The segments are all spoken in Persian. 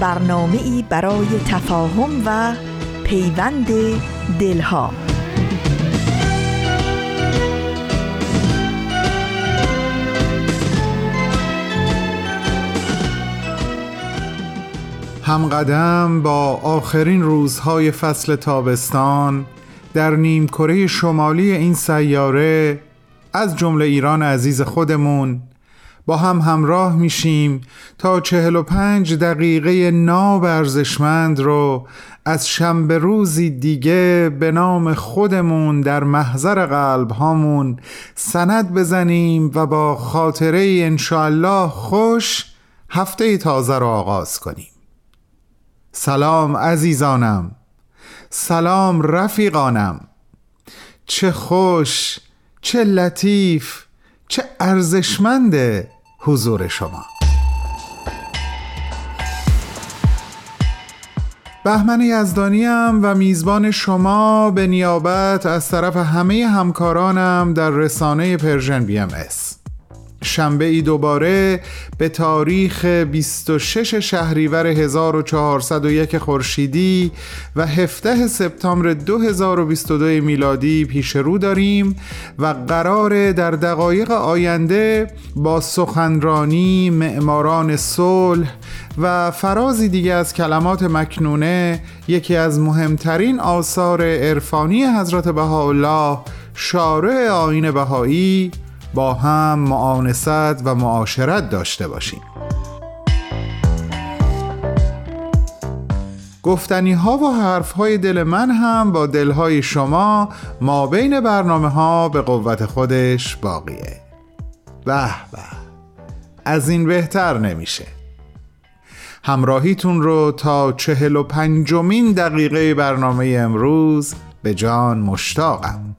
برنامه ای برای تفاهم و پیوند دلها. همقدم با آخرین روزهای فصل تابستان در نیمکره شمالی این سیاره از جمله ایران عزیز خودمون با هم همراه میشیم تا چهل و پنج دقیقه ناب ارزشمند رو از شنبه روزی دیگه به نام خودمون در محضر قلب هامون سند بزنیم و با خاطره انشاءالله خوش هفته تازه رو آغاز کنیم. سلام عزیزانم. سلام رفیقانم. چه خوش چه لطیف چه ارزشمنده. حضور شما بهمن یزدانیم و میزبان شما به نیابت از طرف همه همکارانم در رسانه Persian BMS. شنبه ای دوباره به تاریخ 26 شهریور 1401 خورشیدی و 17 سپتامبر 2022 میلادی پیش رو داریم و قرار در دقایق آینده با سخنرانی معماران صلح و فرازی دیگه از کلمات مکنونه یکی از مهمترین آثار عرفانی حضرت بهاءالله شارع آین بهایی با هم معانست و معاشرت داشته باشیم. گفتنی ها و حرف های دل من هم با دل های شما ما بین برنامه ها به قوت خودش باقیه. به به از این بهتر نمیشه. همراهیتون رو تا چهل و پنجمین دقیقه برنامه امروز به جان مشتاقم.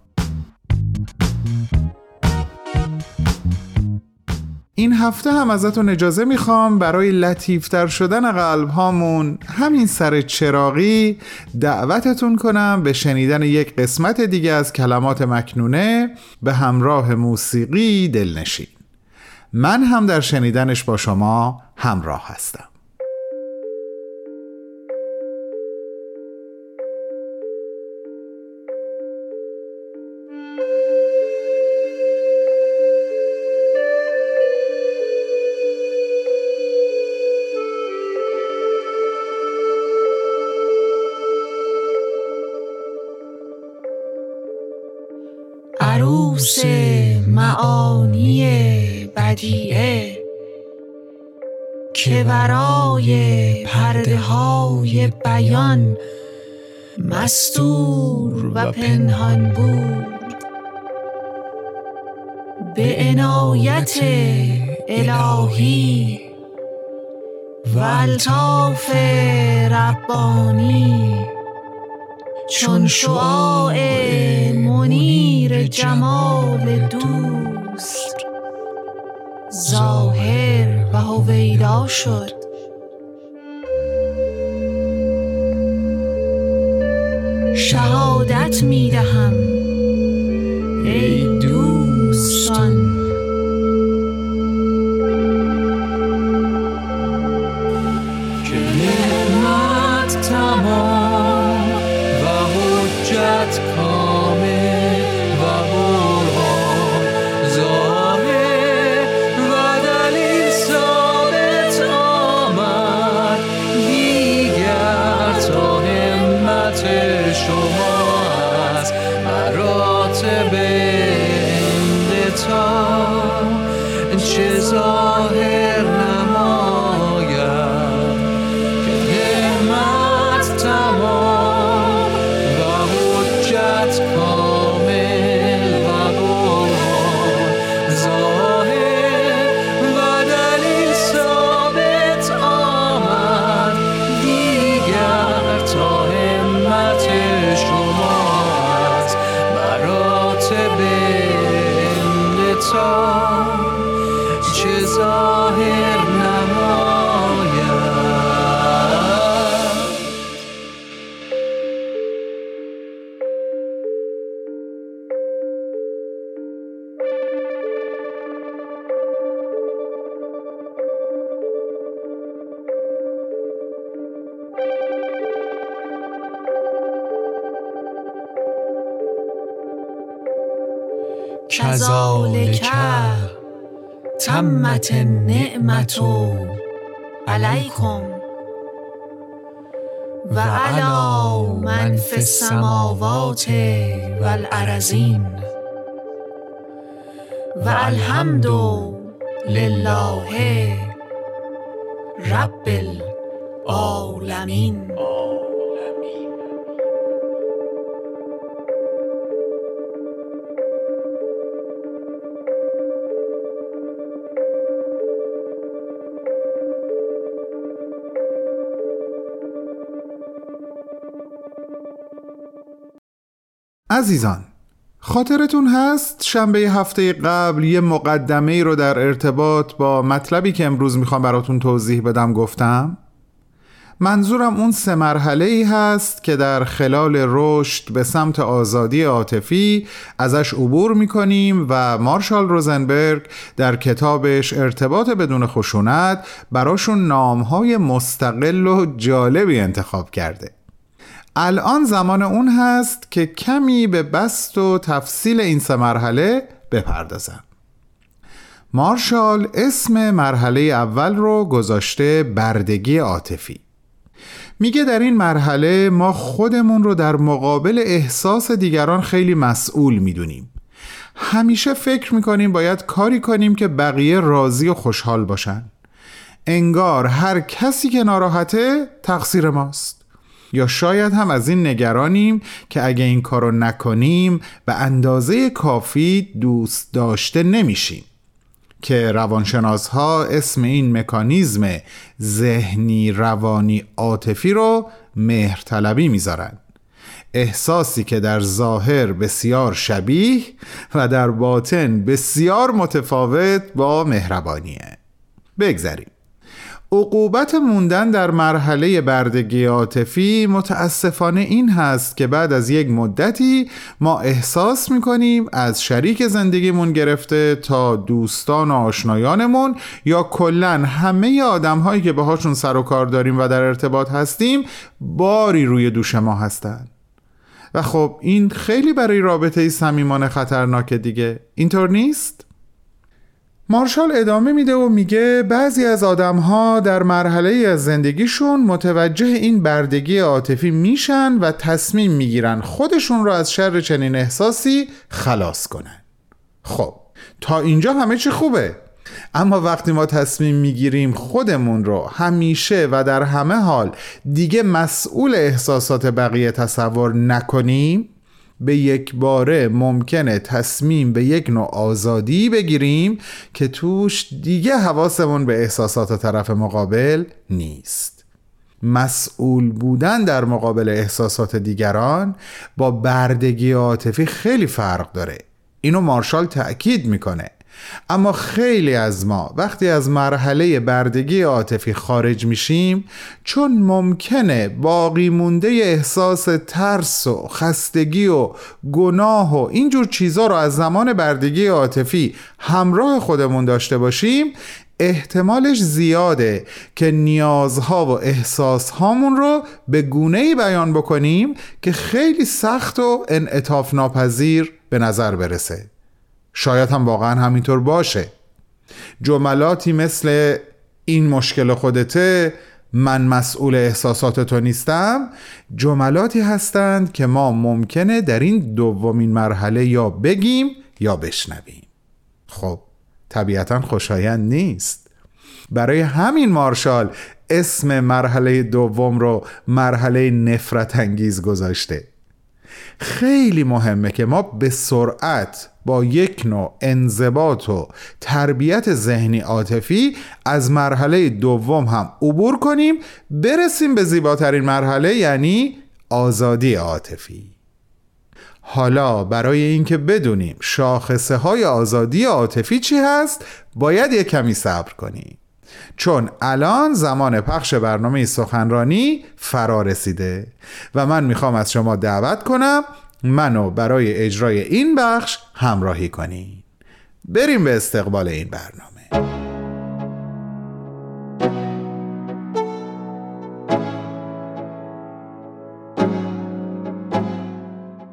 این هفته هم ازتون اجازه می‌خوام برای لطیفتر شدن قلب هامون همین سر چراغی دعوتتون کنم به شنیدن یک قسمت دیگه از کلمات مکنونه به همراه موسیقی دلنشین. من هم در شنیدنش با شما همراه هستم. عروس معانی بدیعه که برای پرده های بیان مستور و پنهان بود. به عنایت الهی و الطاف ربانی چون شعاع منیر جمال دوست. ظاهر و هویدا شد. شهادت می دهم ای كذلك تمت النعمة عليكم وعلى من في السماوات والأرضين والحمد لله رب العالمين عزیزان خاطرتون هست شنبه هفته قبل یه مقدمه ای رو در ارتباط با مطلبی که امروز می‌خوام براتون توضیح بدم گفتم؟ منظورم اون سه مرحله ای هست که در خلال رشد به سمت آزادی عاطفی ازش عبور می‌کنیم و مارشال روزنبرگ در کتابش ارتباط بدون خشونت براشون نامهای مستقل و جالبی انتخاب کرده. الان زمان اون هست که کمی به بست و تفصیل این سه مرحله بپردازم. مارشال اسم مرحله اول رو گذاشته بردگی عاطفی. میگه در این مرحله ما خودمون رو در مقابل احساس دیگران خیلی مسئول می‌دونیم. همیشه فکر می‌کنیم باید کاری کنیم که بقیه راضی و خوشحال باشن. انگار هر کسی که ناراحته تقصیر ماست. یا شاید هم از این نگرانیم که اگه این کارو نکنیم به اندازه کافی دوست داشته نمیشیم. که روانشناس ها اسم این مکانیزم ذهنی روانی عاطفی رو مهرطلبی می‌ذارن. احساسی که در ظاهر بسیار شبیه و در باطن بسیار متفاوت با مهربانیه. بگذریم. عقوبت موندن در مرحله بردگی عاطفی متاسفانه این هست که بعد از یک مدتی ما احساس می‌کنیم از شریک زندگیمون گرفته تا دوستان و آشنایانمون یا کلا همه آدم هایی که باهاشون سر و کار داریم و در ارتباط هستیم باری روی دوش ما هستند و خب این خیلی برای رابطه صمیمانه خطرناکه دیگه اینطور نیست؟ مارشال ادامه میده و میگه بعضی از آدم ها در مرحله از زندگیشون متوجه این بردگی عاطفی میشن و تصمیم می‌گیرن خودشون رو از شر چنین احساسی خلاص کنن. خب تا اینجا همه چی خوبه. اما وقتی ما تصمیم می‌گیریم خودمون رو همیشه و در همه حال دیگه مسئول احساسات بقیه تصور نکنیم به یک باره ممکنه تصمیم به یک نوع آزادی بگیریم که توش دیگه حواسمون به احساسات طرف مقابل نیست. مسئول بودن در مقابل احساسات دیگران با بردگی عاطفی خیلی فرق داره. اینو مارشال تأکید می‌کنه. اما خیلی از ما وقتی از مرحله بردگی عاطفی خارج میشیم چون ممکنه باقی مونده احساس ترس و خستگی و گناه و اینجور چیزا رو از زمان بردگی عاطفی همراه خودمون داشته باشیم احتمالش زیاده که نیازها و احساسهامون رو به گونه ای بیان بکنیم که خیلی سخت و انعطاف ناپذیر به نظر برسه. شاید هم واقعا همینطور باشه. جملاتی مثل این مشکل خودته من مسئول احساسات تو نیستم جملاتی هستند که ما ممکنه در این دومین مرحله یا بگیم یا بشنویم. خب طبیعتا خوشایند نیست. برای همین مارشال اسم مرحله دوم رو مرحله نفرت انگیز گذاشته. خیلی مهمه که ما به سرعت با یک نوع انضباط و تربیت ذهنی عاطفی از مرحله دوم هم عبور کنیم برسیم به زیباترین مرحله یعنی آزادی عاطفی. حالا برای اینکه بدونیم شاخصه های آزادی عاطفی چی هست باید یک کمی صبر کنیم. چون الان زمان پخش برنامه سخنرانی فرا رسیده و من می‌خوام از شما دعوت کنم منو برای اجرای این بخش همراهی کنین. بریم به استقبال این برنامه.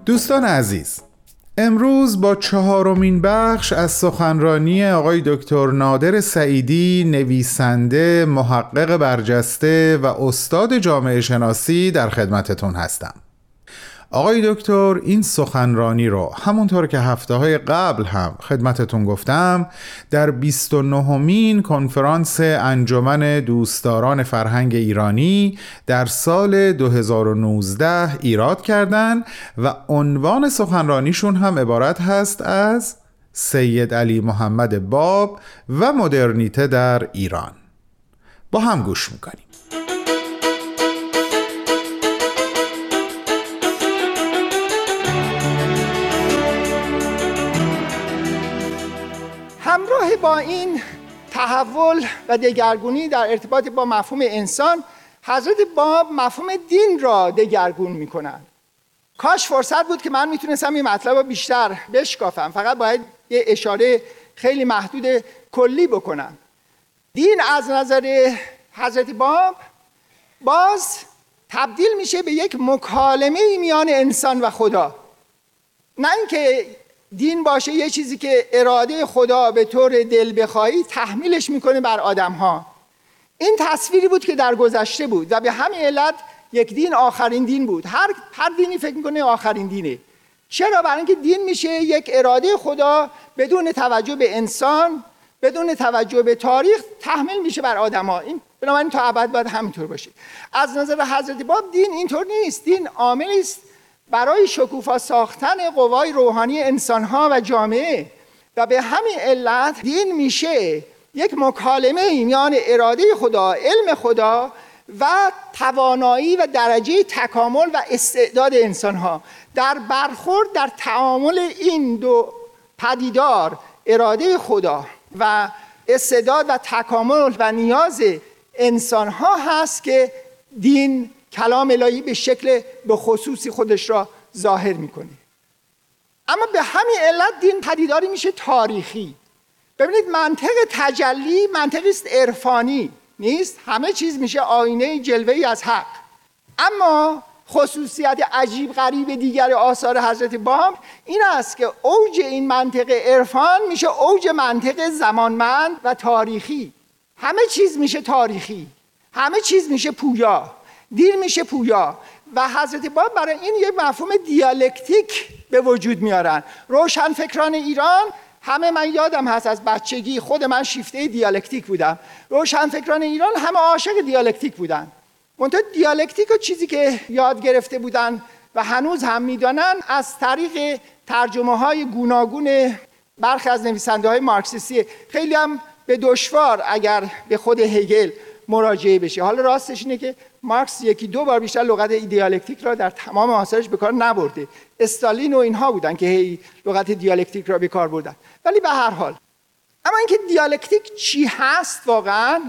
دوستان عزیز امروز با چهارمین بخش از سخنرانی آقای دکتر نادر سعیدی نویسنده محقق برجسته و استاد جامعه شناسی در خدمتتون هستم. آقای دکتر این سخنرانی رو همونطور که هفته های قبل هم خدمتتون گفتم در 29 مین کنفرانس انجمن دوستداران فرهنگ ایرانی در سال 2019 ایراد کردند و عنوان سخنرانیشون هم عبارت هست از سید علی محمد باب و مدرنیته در ایران. با هم گوش می‌کنیم. تحول و دگرگونی در ارتباط با مفهوم انسان حضرت باب مفهوم دین را دگرگون می‌کنند. کاش فرصت بود که من می‌تونستم این مطلب رو بیشتر بشکافم. فقط باید یه اشاره خیلی محدود کلی بکنم. دین از نظر حضرت باب باز تبدیل میشه به یک مکالمه میان انسان و خدا. نه اینکه دین باشه یه چیزی که اراده خدا به طور دل بخواهی تحمیلش می‌کنه بر آدم ها این تصویری بود که در گذشته بود و به همین علت یک دین آخرین دین بود. هر, هر دینی فکر می‌کنه آخرین دینه. چرا؟ برای اینکه دین میشه یک اراده خدا بدون توجه به انسان بدون توجه به تاریخ تحمیل میشه بر آدما این بنابراین تا ابد باید همینطور باشه. از نظر حضرت باب دین اینطور نیست. دین عاملی است. برای شکوفا ساختن قوای روحانی انسانها و جامعه و به همین علت دین میشه یک مکالمه میان اراده خدا علم خدا و توانایی و درجه تکامل و استعداد انسانها در برخورد در تعامل این دو پدیدار اراده خدا و استعداد و تکامل و نیاز انسانها هست که دین کلام الهی به شکل به خصوصی خودش را ظاهر می‌کنه. اما به همین علت دین پدیداری میشه تاریخی. ببینید منطق تجلی منطقی است عرفانی نیست؟ همه چیز میشه آینه جلوه از حق. اما خصوصیت عجیب غریب دیگر آثار حضرت باب این است که اوج این منطق عرفان میشه اوج منطق زمانمند و تاریخی. همه چیز میشه تاریخی. همه چیز میشه پویا. دیر میشه پویا. و حضرت باب برای این یک مفهوم دیالکتیک به وجود میارن. روشن فکران ایران همه من یادم هست از بچگی خود من شیفته دیالکتیک بودم. روشن فکران ایران همه عاشق دیالکتیک بودن. منتها دیالکتیک و چیزی که یاد گرفته بودن و هنوز هم می‌دانن از طریق ترجمه های گوناگون برخی از نویسنده های مارکسیستی. خیلی هم به دشوار اگر به خود هگل مراجعه بشه. حالا راستش اینه که مارکس یکی دو بار بیشتر لغت دیالکتیک را در تمام آثارش به کار نبرده. استالین و اینها بودن که هی لغت دیالکتیک را به کار بردن. ولی به هر حال اما اینکه دیالکتیک چی هست واقعا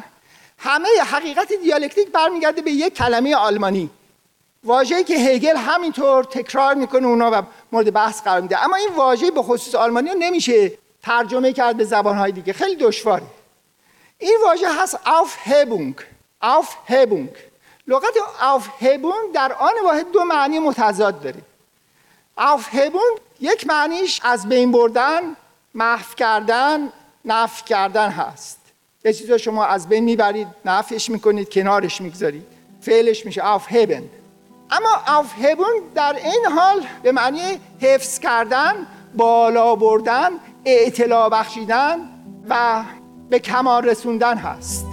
همه حقیقت دیالکتیک برمیگرده به یک کلمه آلمانی. واژه‌ای که هگل همینطور تکرار می‌کنه اونا و مورد بحث قرار میده. اما این واژه به خصوص آلمانی رو نمیشه ترجمه کرد به زبانهای دیگه. خیلی دشواره. این واژه هست auf Hebung auf Hebung لغت Hebung در آن واحد دو معنی متضاد داره. Hebung یک معنیش از بین بردن محو کردن نف کردن هست. یه چیز شما از بین می‌برید نفش می‌کنید کنارش می‌گذارید. فعلش میشه Heben اما Hebung در این حال به معنی حفظ کردن بالا بردن اطلاع بخشیدن و به کمال رسوندن هست.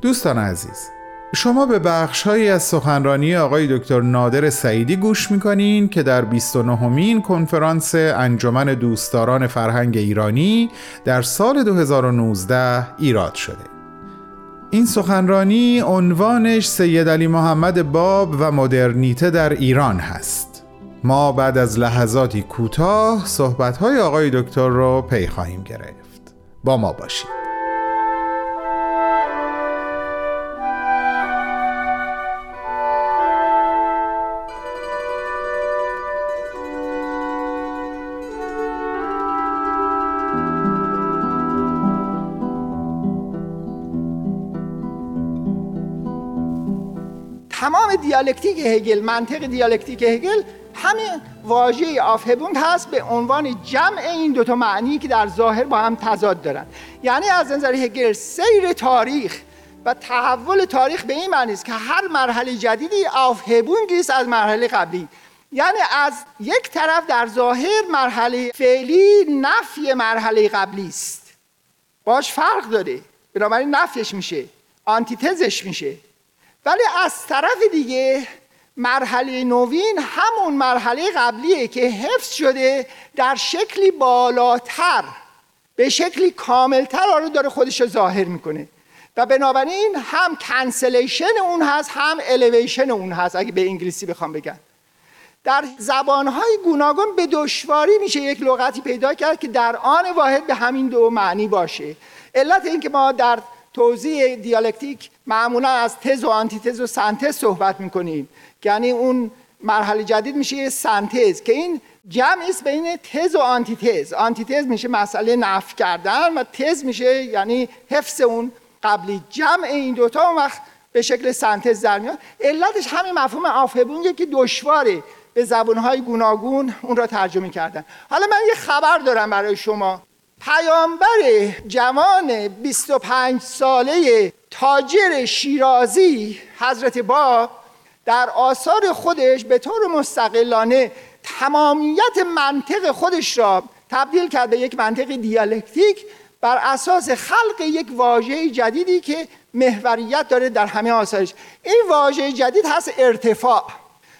دوستان عزیز شما به بخشهایی از سخنرانی آقای دکتر نادر سعیدی گوش می‌کنین که در 29 مین کنفرانس انجمن دوستداران فرهنگ ایرانی در سال 2019 ایراد شده. این سخنرانی عنوانش سید علی محمد باب و مدرنیته در ایران هست. ما بعد از لحظاتی کوتاه صحبتهای آقای دکتر رو پی خواهیم گرفت. با ما باشید. دیالکتیک هگل منطق دیالکتیک هگل همین واژه آفهبوند هست به عنوان جمع این دوتا معنی که در ظاهر با هم تضاد دارن. یعنی از نظر هگل سیر تاریخ و تحول تاریخ به این معنی است که هر مرحله جدیدی آفهبونگی است از مرحله قبلی. یعنی از یک طرف در ظاهر مرحله فعلی نفی مرحله قبلی است. باش فرق داره. بنابراین نفیش میشه. آنتیتزش میشه. ولی از طرف دیگه مرحله نوین همون مرحله قبلیه که حفظ شده در شکلی بالاتر به شکلی کاملتر آره داره خودش رو ظاهر می‌کنه. و بنابراین هم cancellation اون هست هم الیویشن اون هست اگه به انگلیسی بخوام بگم. در زبانهای گوناگون به دشواری میشه یک لغتی پیدا کرد که در آن واحد به همین دو معنی باشه. علت اینکه ما در توضیح دیالکتیک معمولا از تز و آنتیتز و سنتز صحبت می‌کنیم. یعنی اون مرحله جدید میشه یه سنتز که این جمع است بین تز و آنتیتز. آنتیتز میشه مسئله نف کردن و تز میشه یعنی حفظ اون قبلی. جمع این دوتا اون وقت به شکل سنتز در میاد. علتش همین مفهوم آفهبونگه که دشواره. به زبانهای گوناگون اون را ترجمه کردن. حالا من یه خبر دارم برای شما. پیامبر جوان 25 ساله تاجر شیرازی حضرت باب در آثار خودش به طور مستقلانه تمامیت منطق خودش را تبدیل کرد به یک منطق دیالکتیک بر اساس خلق یک واژه جدیدی که محوریت داره در همه آثارش. این واژه جدید هست ارتفاع.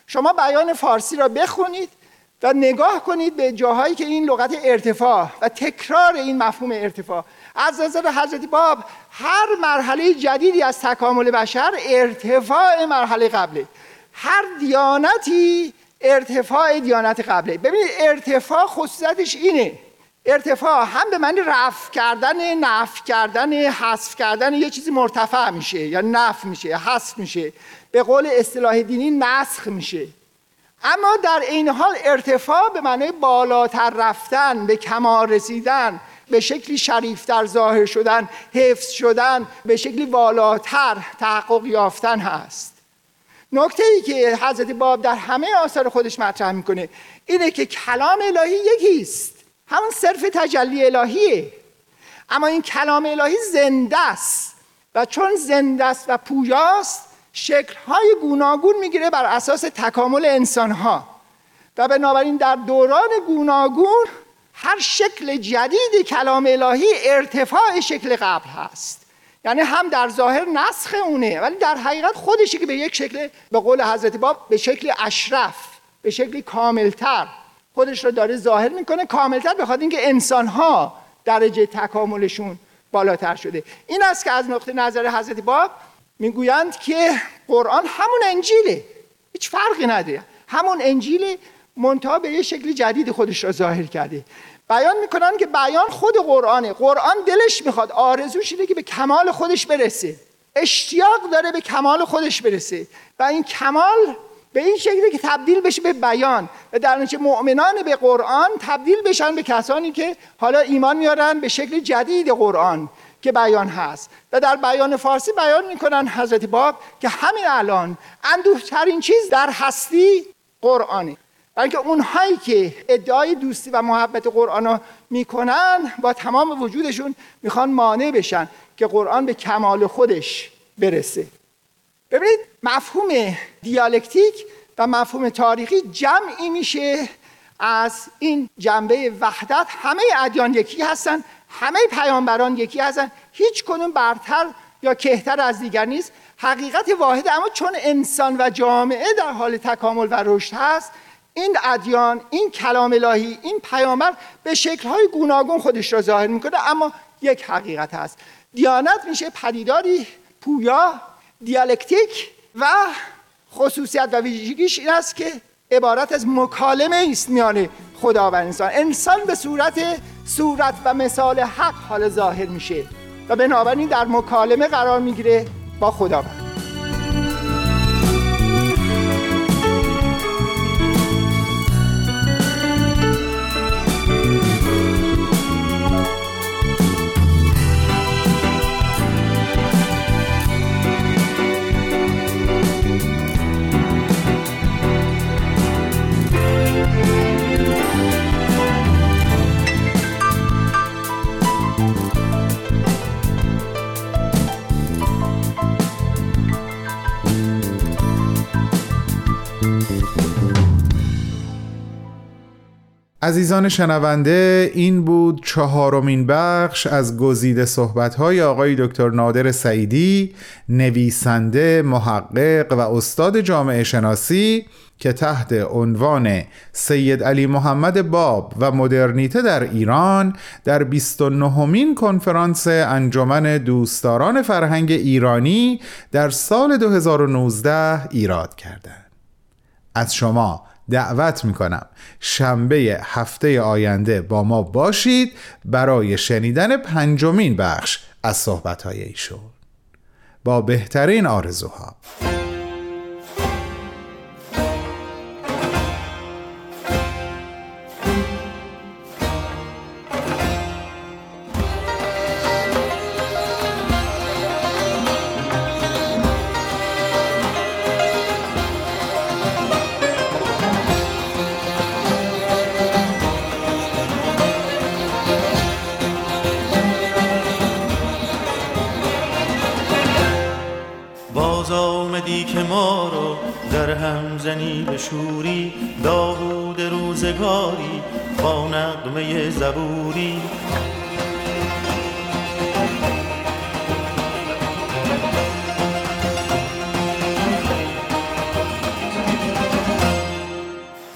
شما بیان فارسی را بخونید. و نگاه کنید به جاهایی که این لغت ارتفاع و تکرار این مفهوم ارتفاع. از نظر حضرت باب هر مرحله جدیدی از تکامل بشر ارتفاع مرحله قبله. هر دیانتی ارتفاع دیانت قبله. ببینید ارتفاع خصوصیتش اینه. ارتفاع هم به معنی رفع کردن نف کردن حذف کردن یه چیزی مرتفع میشه یا نف میشه حذف میشه. به قول اصطلاح دینی نسخ میشه. اما در این حال ارتفاع به معنی بالاتر رفتن به کمال رسیدن به شکلی شریفتر ظاهر شدن حفظ شدن به شکلی بالاتر تحقق یافتن هست. نکته ای که حضرت باب در همه آثار خودش مطرح می‌کنه اینه که کلام الهی یکی است. همون صرف تجلی الهیه. اما این کلام الهی زنده است و چون زنده است و پویاست شکلهای گوناگون می‌گیره بر اساس تکامل انسانها. و بنابراین در دوران گوناگون هر شکل جدید کلام الهی ارتفاع شکل قبل هست. یعنی هم در ظاهر نسخ اونه ولی در حقیقت خودشی که به یک شکل به قول حضرت باب به شکل اشرف به شکل کاملتر. خودش رو داره ظاهر می‌کنه کاملتر بخواد اینکه انسانها درجه تکاملشون بالاتر شده. این است که از نقطه نظر حضرت باب می‌گویند که قرآن همون انجیله. هیچ فرقی نداره. همون انجیل منتها به یه شکل جدید خودش را ظاهر کرده. بیان می‌کنن که بیان خود قرآنه. قرآن دلش می‌خواد. آرزوش اینه که به کمال خودش برسه. اشتیاق داره به کمال خودش برسه. و این کمال به این شکلی که تبدیل بشه به بیان. و در نتیجه مؤمنان به قرآن تبدیل بشن به کسانی که حالا ایمان میارن به شکل جدید قرآن که بیان هست. و در بیان فارسی بیان می‌کنن حضرت باب که همین الان اندوهترین چیز در هستی قرآنه. بلکه اونهایی که ادعای دوستی و محبت قرآن رو می‌کنن با تمام وجودشون می‌خوان مانع بشن که قرآن به کمال خودش برسه. ببینید مفهوم دیالکتیک و مفهوم تاریخی جمعی میشه از این جنبه وحدت. همه ادیان یکی هستن همه پیامبران یکی هستن. هیچ کنون برتر یا کهتر از دیگر نیست. حقیقت واحد اما چون انسان و جامعه در حال تکامل و رشد هست این ادیان این کلام الهی این پیامبر به شکل‌های گوناگون خودش را ظاهر می‌کنه اما یک حقیقت هست. دیانت میشه پدیداری پویا دیالکتیک و خصوصیت و ویژگیش این است که عبارت از مکالمه است میان خدا و انسان. انسان به صورت صورت و مثال حق حال ظاهر میشه. و بنابراین در مکالمه قرار می‌گیره با خداوند. عزیزان شنونده این بود چهارمین بخش از گزیده صحبت‌های آقای دکتر نادر سعیدی نویسنده محقق و استاد جامعه شناسی که تحت عنوان سید علی محمد باب و مدرنیته در ایران در 29 مین کنفرانس انجمن دوستداران فرهنگ ایرانی در سال 2019 ایراد کردند. از شما دعوت می‌کنم. شنبه هفته آینده با ما باشید برای شنیدن پنجمین بخش از صحبتهای ایشون. با بهترین آرزوها. با نقمه زبوری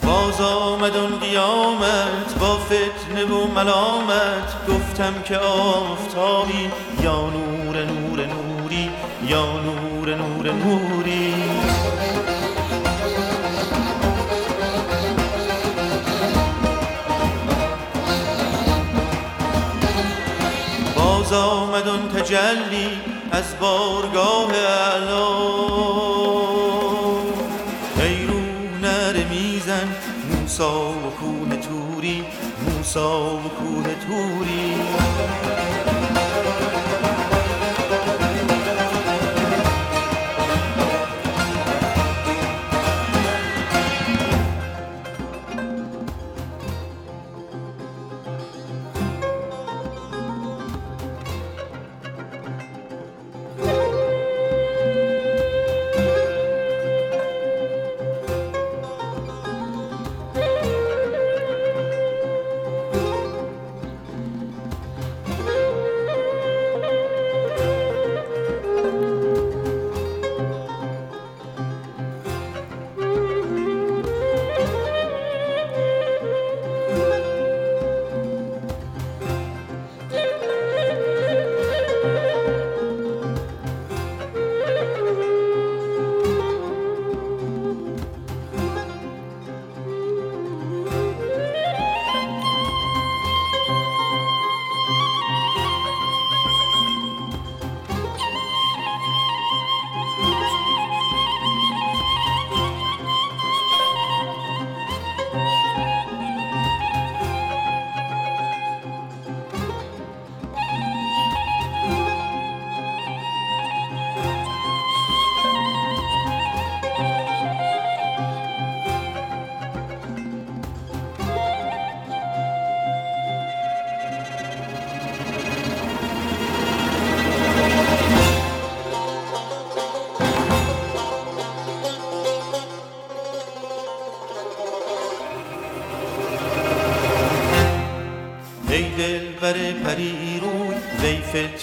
باز آمد اون قیامت با فتنه و ملامت. گفتم که آفتابی یا نور نور نوری یا نور نور نوری. آمد اون تجلی از بارگاه اعلا ای میزن موسا و کوه توری موسا و کوه توری.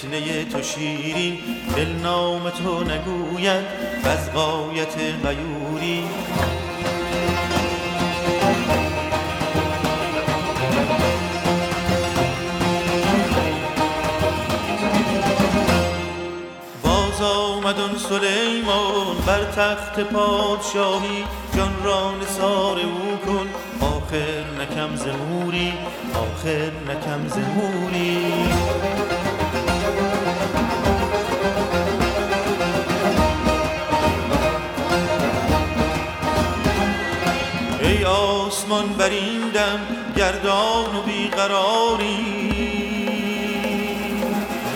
فتنه تو شیرین دل نام تو نگوید از غایت غیوری. آمد سلیمان بر تخت پادشاهی جان را نثار او کن آخر نکم زموری آخر نکم زموری آسمان بریندم گردان و بیقراری.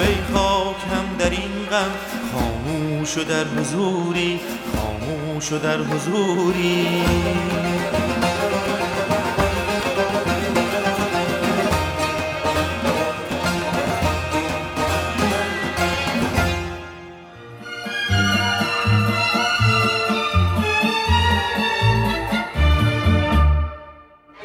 وی خاک هم در این غم خاموش و در حضوری خاموش و در حضوری.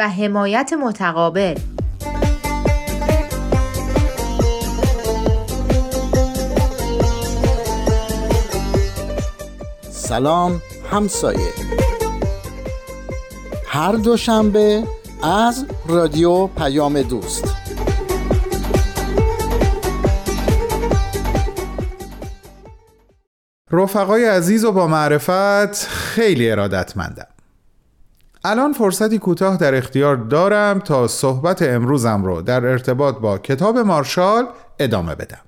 و حمایت متقابل. سلام همسایه. هر دوشنبه از رادیو پیام دوست. رفقای عزیز و با معرفت خیلی ارادتمندم. الان فرصتی کوتاه در اختیار دارم تا صحبت امروزم رو در ارتباط با کتاب مارشال ادامه بدم.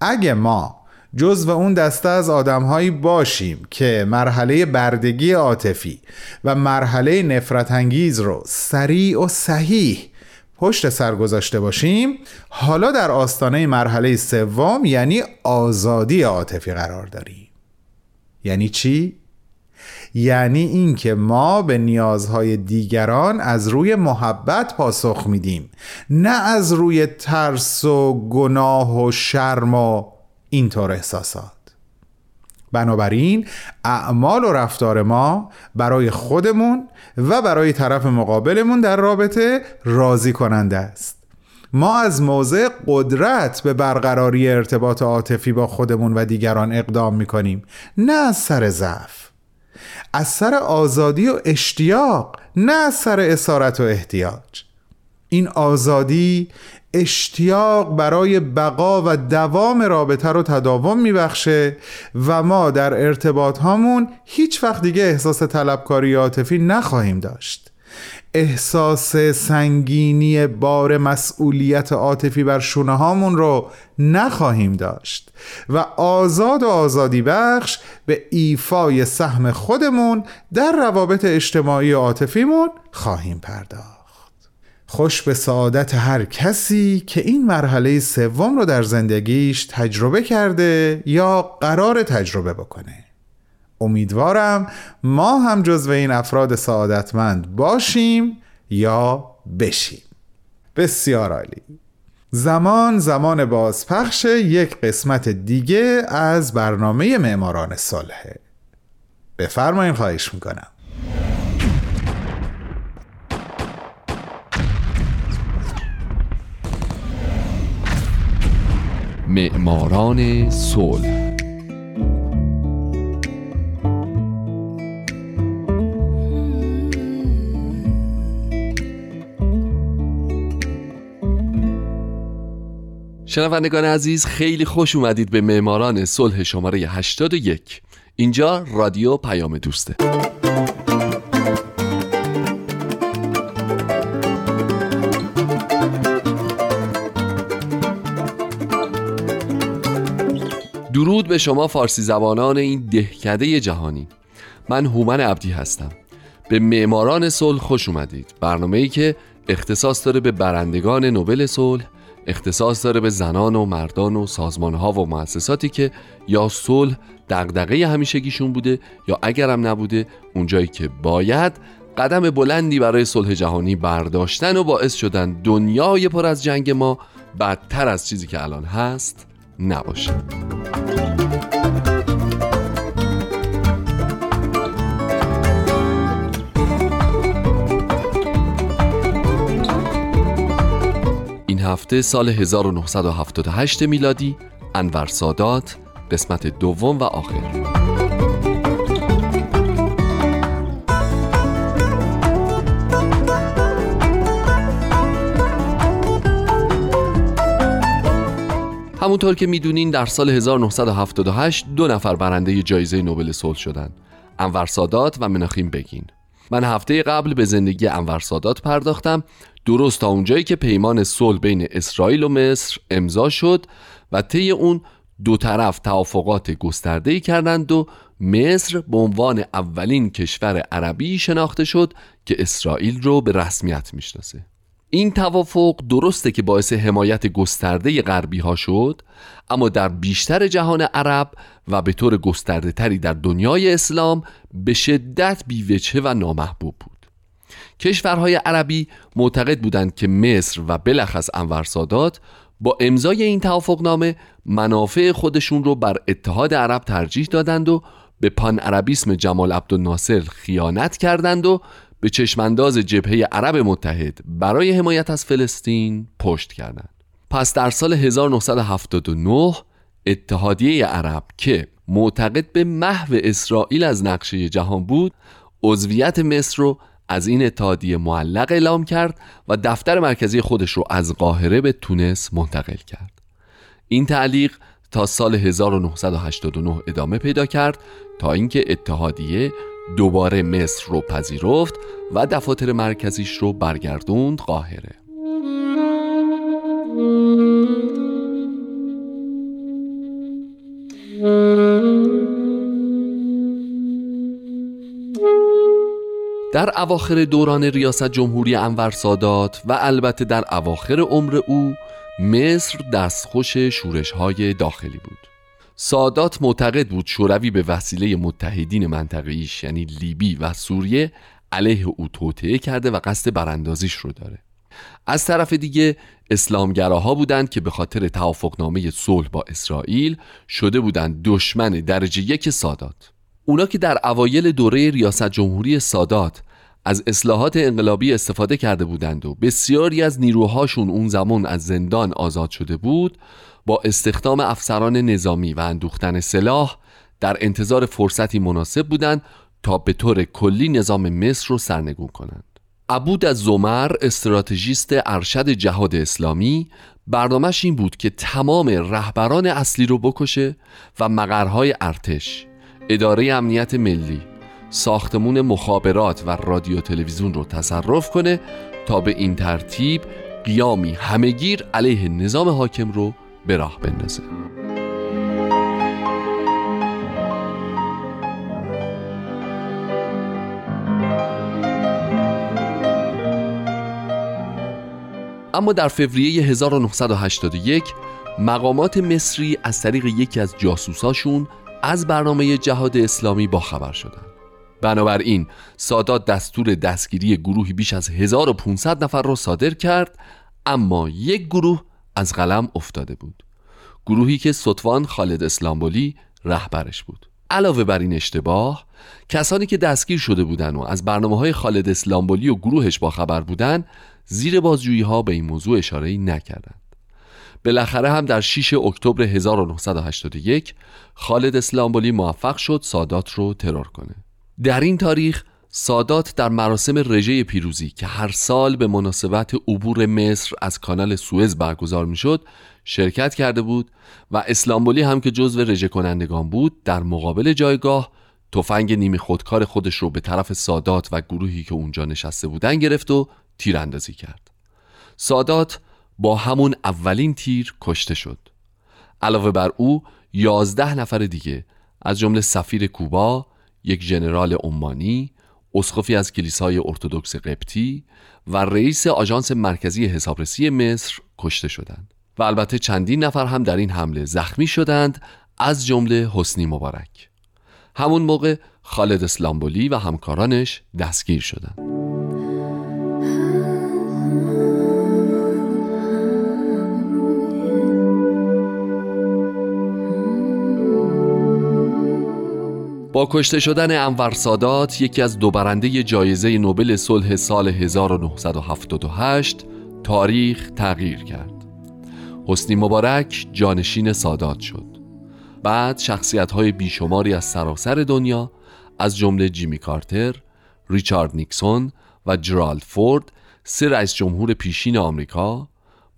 اگه ما جزو اون دسته از آدمهایی باشیم که مرحله بردگی عاطفی و مرحله نفرت انگیز رو سریع و صحیح پشت سر گذاشته باشیم حالا در آستانه مرحله سوم یعنی آزادی عاطفی قرار داریم. یعنی چی؟ یعنی اینکه ما به نیازهای دیگران از روی محبت پاسخ میدیم نه از روی ترس و گناه و شرم و اینطور احساسات. بنابراین اعمال و رفتار ما برای خودمون و برای طرف مقابلمون در رابطه راضی کننده است. ما از موضع قدرت به برقراری ارتباط عاطفی با خودمون و دیگران اقدام می‌کنیم نه از سر ضعف. از سر آزادی و اشتیاق نه از سر اسارت و احتیاج. این آزادی اشتیاق برای بقا و دوام رابطه رو تداوم میبخشه و ما در ارتباط هامون هیچ وقت دیگه احساس طلبکاری عاطفی نخواهیم داشت. احساس سنگینی بار مسئولیت عاطفی بر شونه هامون رو نخواهیم داشت و آزاد و آزادی بخش به ایفای سهم خودمون در روابط اجتماعی عاطفیمون خواهیم پرداخت. خوش به سعادت هر کسی که این مرحله سوم رو در زندگیش تجربه کرده یا قرار تجربه بکنه. امیدوارم ما هم جزو این افراد سعادتمند باشیم یا بشیم. بسیار عالی. زمان زمان بازپخش یک قسمت دیگه از برنامه معماران صلحه. بفرمایین خواهش می‌کنم. معماران صلح. شنوندگان عزیز خیلی خوش اومدید به معماران صلح شماره 81 اینجا رادیو پیام دوسته. درود به شما فارسی زبانان این دهکده جهانی. من هومن عبدی هستم. به معماران صلح خوش اومدید. برنامه ای که اختصاص داره به برندگان نوبل صلح اختصاص داره به زنان و مردان و سازمانها و مؤسساتی که یا صلح دغدغه همیشگیشون بوده یا اگرم نبوده اونجایی که باید قدم بلندی برای صلح جهانی برداشتن و باعث شدن دنیای پر از جنگ ما بدتر از چیزی که الان هست نباشه. هفته سال 1978 میلادی انور سادات قسمت دوم و آخر. همونطور که می‌دونین در سال 1978 دو نفر برنده جایزه نوبل صلح شدند انور سادات و مناخیم بگین. من هفته قبل به زندگی انور سادات پرداختم. درست تا اونجایی که پیمان صلح بین اسرائیل و مصر امضا شد و طی اون دو طرف توافقات گسترده‌ای کردند و مصر به عنوان اولین کشور عربی شناخته شد که اسرائیل رو به رسمیت می‌شناسه. این توافق درسته که باعث حمایت گسترده غربی ها شد اما در بیشتر جهان عرب و به طور گسترده تری در دنیای اسلام به شدت بیوچه و نامحبوب بود. کشورهای عربی معتقد بودند که مصر و بلخص انور سادات با امضای این توافقنامه منافع خودشون رو بر اتحاد عرب ترجیح دادند و به پان عربیسم جمال عبدالناصر خیانت کردند و به چشمانداز جبهه عرب متحد برای حمایت از فلسطین پشت کردند. پس در سال 1979 اتحادیه عرب که معتقد به محو اسرائیل از نقشه جهان بود عضویت مصر رو از این اتحادیه معلق اعلام کرد و دفتر مرکزی خودش رو از قاهره به تونس منتقل کرد این تعلیق تا سال 1989 ادامه پیدا کرد تا اینکه اتحادیه دوباره مصر رو پذیرفت و دفاتر مرکزیش رو برگردوند قاهره. در اواخر دوران ریاست جمهوری انور سادات و البته در اواخر عمر او مصر دستخوش شورش های داخلی بود. سادات معتقد بود شوروی به وسیله متحدین منطقه‌ایش یعنی لیبی و سوریه علیه او توطعه کرده و قصد براندازیش رو داره. از طرف دیگه اسلامگراها بودند که به خاطر توافقنامه صلح با اسرائیل شده بودند دشمن درجه یک سادات. اونا که در اوایل دوره ریاست جمهوری سادات از اصلاحات انقلابی استفاده کرده بودند و بسیاری از نیروهاشون اون زمان از زندان آزاد شده بود با استخدام افسران نظامی و اندوختن سلاح در انتظار فرصتی مناسب بودند تا به طور کلی نظام مصر رو سرنگون کنند. عبود از زمر استراتژیست ارشد جهاد اسلامی برنامهش این بود که تمام رهبران اصلی رو بکشه و مقرهای ارتش اداره امنیت ملی ساختمون مخابرات و رادیو تلویزیون رو تصرف کنه تا به این ترتیب قیامی همگیر علیه نظام حاکم رو به راه بندازه اما در فوریه 1981 مقامات مصری از طریق یکی از جاسوساشون از برنامه جهاد اسلامی با خبر شدند. بنابراین سادات دستور دستگیری گروهی بیش از 1500 نفر را صادر کرد اما یک گروه از قلم افتاده بود. گروهی که سطوان خالد اسلامبولی رهبرش بود. علاوه بر این اشتباه کسانی که دستگیر شده بودند و از برنامه های خالد اسلامبولی و گروهش با خبر بودند زیر بازجویی ها به این موضوع اشاره نکردند. بالاخره هم در 6 اکتبر 1981 خالد اسلامبولی موفق شد سادات رو ترور کنه. در این تاریخ سادات در مراسم رژه پیروزی که هر سال به مناسبت عبور مصر از کانال سوئز برگزار می‌شد شرکت کرده بود و اسلامبولی هم که جزو رژه کنندگان بود در مقابل جایگاه تفنگ نیمی خودکار خودش رو به طرف سادات و گروهی که اونجا نشسته بودن گرفت و تیراندازی کرد. سادات با همون اولین تیر کشته شد. علاوه بر او یازده نفر دیگه از جمله سفیر کوبا یک ژنرال عمانی اسقفی از کلیسای ارتودکس قبطی و رئیس آژانس مرکزی حسابرسی مصر کشته شدند و البته چندین نفر هم در این حمله زخمی شدند از جمله حسنی مبارک. همون موقع خالد اسلامبولی و همکارانش دستگیر شدند. کشته شدن انور سادات یکی از دو برنده جایزه نوبل صلح سال 1978 تاریخ تغییر کرد. حسنی مبارک جانشین سادات شد. بعد شخصیت های بیشماری از سراسر دنیا از جمله جیمی کارتر، ریچارد نیکسون و جرالد فورد سه رئیس جمهور پیشین آمریکا،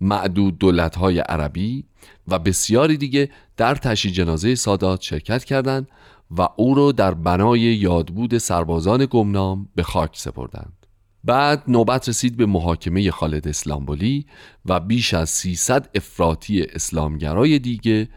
معدود دولت های عربی و بسیاری دیگه در تشییع جنازه سادات شرکت کردند و او را در بنای یادبود سربازان گمنام به خاک سپردند. بعد نوبت رسید به محاکمه خالد اسلامبولی و بیش از 300 افراطی اسلامگرای دیگه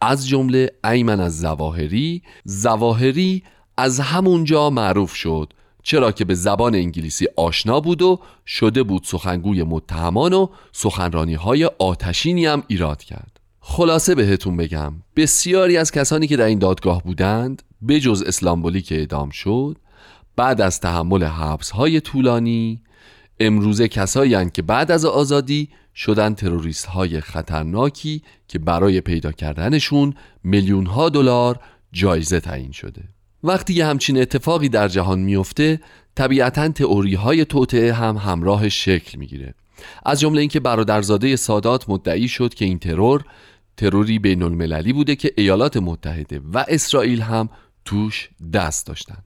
از جمله ایمن از زواهری زواهری از همونجا معروف شد چرا که به زبان انگلیسی آشنا بود و شده بود سخنگوی متهمان و سخنرانی های آتشینی هم ایراد کرد خلاصه بهتون بگم بسیاری از کسانی که در این دادگاه بودند به جز اسلامبولی که اعدام شد بعد از تحمل حبس های طولانی امروزه کسایی که بعد از آزادی شدن تروریست های خطرناکی که برای پیدا کردنشون میلیون ها دلار جایزه تعیین شده. وقتی یه همچین اتفاقی در جهان میفته طبیعتا تئوری های توطعه هم همراه شکل می‌گیره. از جمله اینکه برادرزاده سادات مدعی شد که این ترور تروری بین المللی بوده که ایالات متحده و اسرائیل هم توش دست داشتند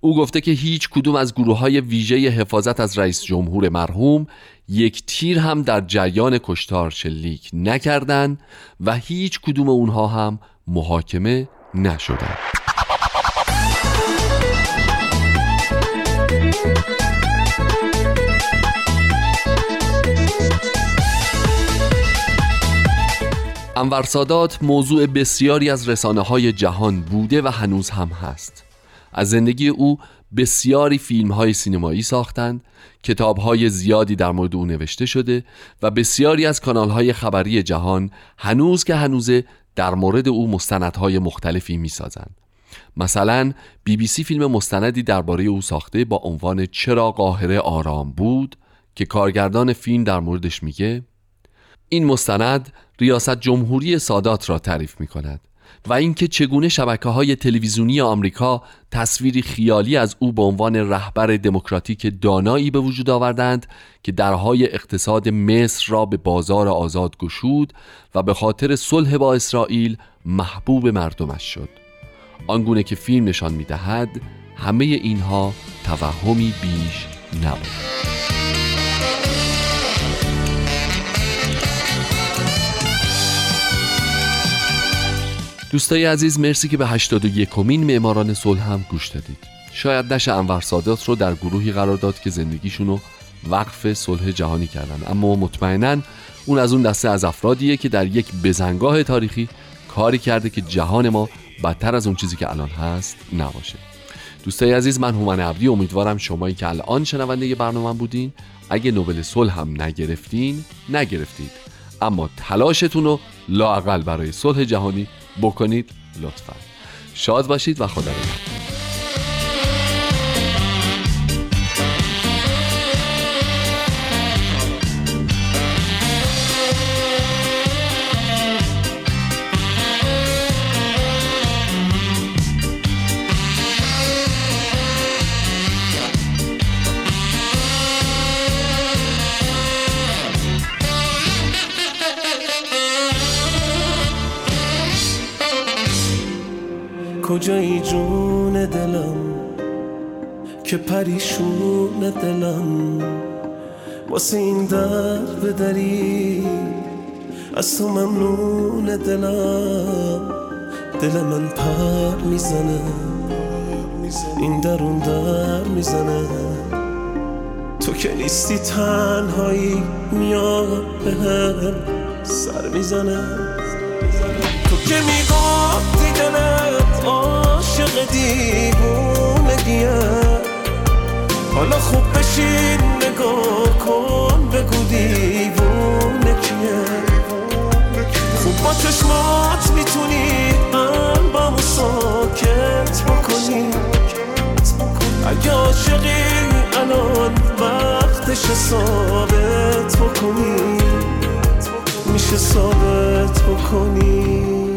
او گفته که هیچ کدوم از گروه های ویژه حفاظت از رئیس جمهور مرحوم یک تیر هم در جریان کشتار شلیک نکردند و هیچ کدوم اونها هم محاکمه نشدند. انور سادات موضوع بسیاری از رسانه های جهان بوده و هنوز هم هست از زندگی او بسیاری فیلم های سینمایی ساختند کتاب های زیادی در مورد او نوشته شده و بسیاری از کانال های خبری جهان هنوز که هنوزه در مورد او مستندهای مختلفی می سازند. مثلا بی بی سی فیلم مستندی درباره او ساخته با عنوان چرا قاهره آرام بود که کارگردان فیلم در موردش میگه این مستند ریاست جمهوری سادات را تعریف می کند و اینکه چگونه شبکه های تلویزیونی آمریکا تصویری خیالی از او به عنوان رهبر دموکراتیک دانایی به وجود آوردند که درهای اقتصاد مصر را به بازار آزاد گشود و به خاطر صلح با اسرائیل محبوب مردمش شد. آنگونه که فیلم نشان می دهد همه اینها توهمی بیش نبود. دوستای عزیز مرسی که به 81 کمین معماران صلح هم گوش دادید. شاید نشه انور سادات رو در گروهی قرار داد که زندگیشون رو وقف صلح جهانی کردن. اما مطمئنا اون از اون دسته از افرادیه که در یک بزنگاه تاریخی کاری کرده که جهان ما بدتر از اون چیزی که الان هست نباشه. دوستای عزیز من هومن عبدی امیدوارم شمایی که الان شنونده برنامه بودین. اگه نوبل صلح هم نگرفتین نگرفتید. اما تلاشتون رو لاقل برای صلح جهانی بکنید لطفا. شاد باشید و خدا نگهدار. که پریشون دلم. واسه این در بدری. از تو ممنون دلم. دل من پر می‌زنه. این درون در می‌زنه. تو که نیستی تنهایی میاد به هم. سر می‌زنه. تو که می‌گفتی دلم عاشق دیوونگیه. حالا خوب بشین نگاه کن بگو دیوونه کیه؟ چشمات می‌تونی قلبمو ساکت بکنی. اگه عاشقی الان وقتش ثابت بکنی. میشه ثابت بکنی.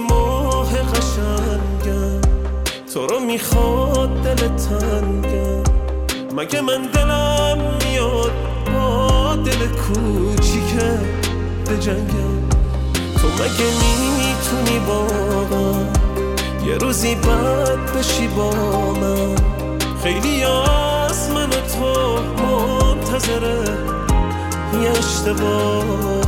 ماه قشنگم. تو رو می‌خواد دل تنگم. مگه من دلم میاد با دل کوچیکه به جنگم. تو مگه می‌تونی با یه روزی بد بشی با من؟ خیلی از من و تو منتظره یه اشتباهم تو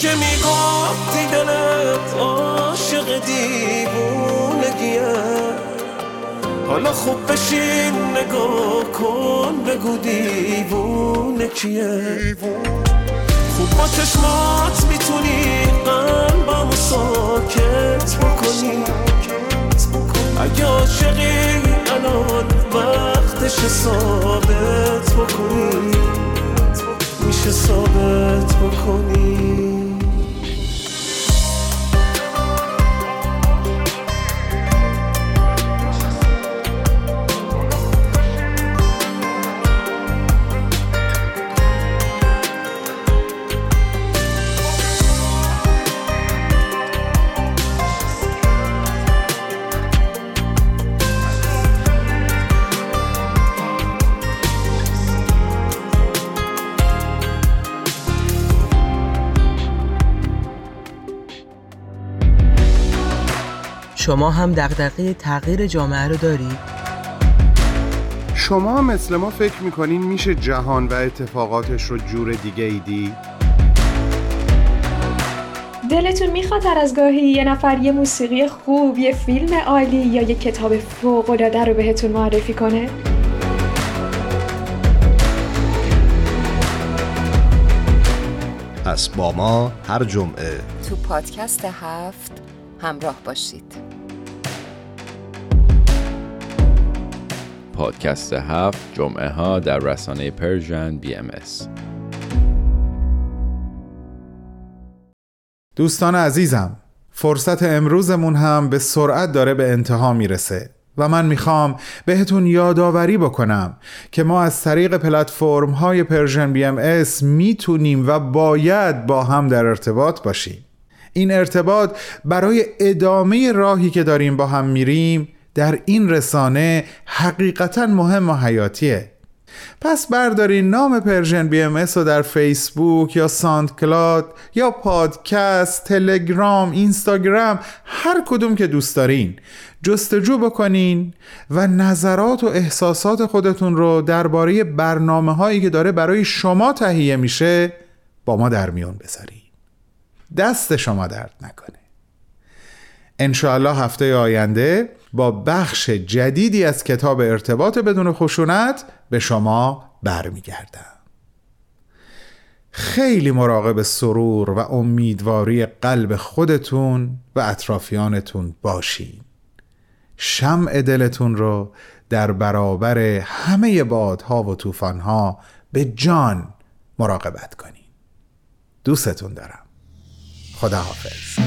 که می‌گفتی دلت عاشق دیوونگیه. حالا خوب بشین نگاه کن بگو دیوونه کیه. خوب با چشمات می‌تونی قلبمو ساکت بکنی. اگه عاشقی الان وقتش ثابت بکنی. میشه ثابت بکنی. شما هم دغدغه تغییر جامعه رو دارید؟ شما مثل ما فکر می‌کنین میشه جهان و اتفاقاتش رو جور دیگه ایدی؟ دلتون می‌خواد هر از گاهی یه نفر یه موسیقی خوب، یه فیلم عالی یا یه کتاب فوق‌العاده رو بهتون معرفی کنه؟ پس با ما هر جمعه تو پادکست هفت همراه باشید پادکست هفت جمعه ها در رسانه Persian BMS. دوستان عزیزم فرصت امروزمون هم به سرعت داره به انتها می‌رسه و من می‌خوام بهتون یادآوری بکنم که ما از طریق پلتفرم های Persian BMS می‌تونیم و باید با هم در ارتباط باشیم این ارتباط برای ادامه راهی که داریم با هم میریم در این رسانه حقیقتا مهم و حیاتیه. پس بردارین نام Persian BMS رو در فیسبوک یا SoundCloud یا پادکست، تلگرام، اینستاگرام هر کدوم که دوست دارین جستجو بکنین و نظرات و احساسات خودتون رو درباره برنامه هایی که داره برای شما تهیه میشه با ما در میون بذارین. دست شما درد نکنه. انشاءالله هفته آینده با بخش جدیدی از کتاب ارتباط بدون خشونت به شما برمیگردم. خیلی مراقب سرور و امیدواری قلب خودتون و اطرافیانتون باشین. شمع دلتون رو در برابر همه بادها و طوفانها به جان مراقبت کنین. دوستتون دارم. خدا حافظ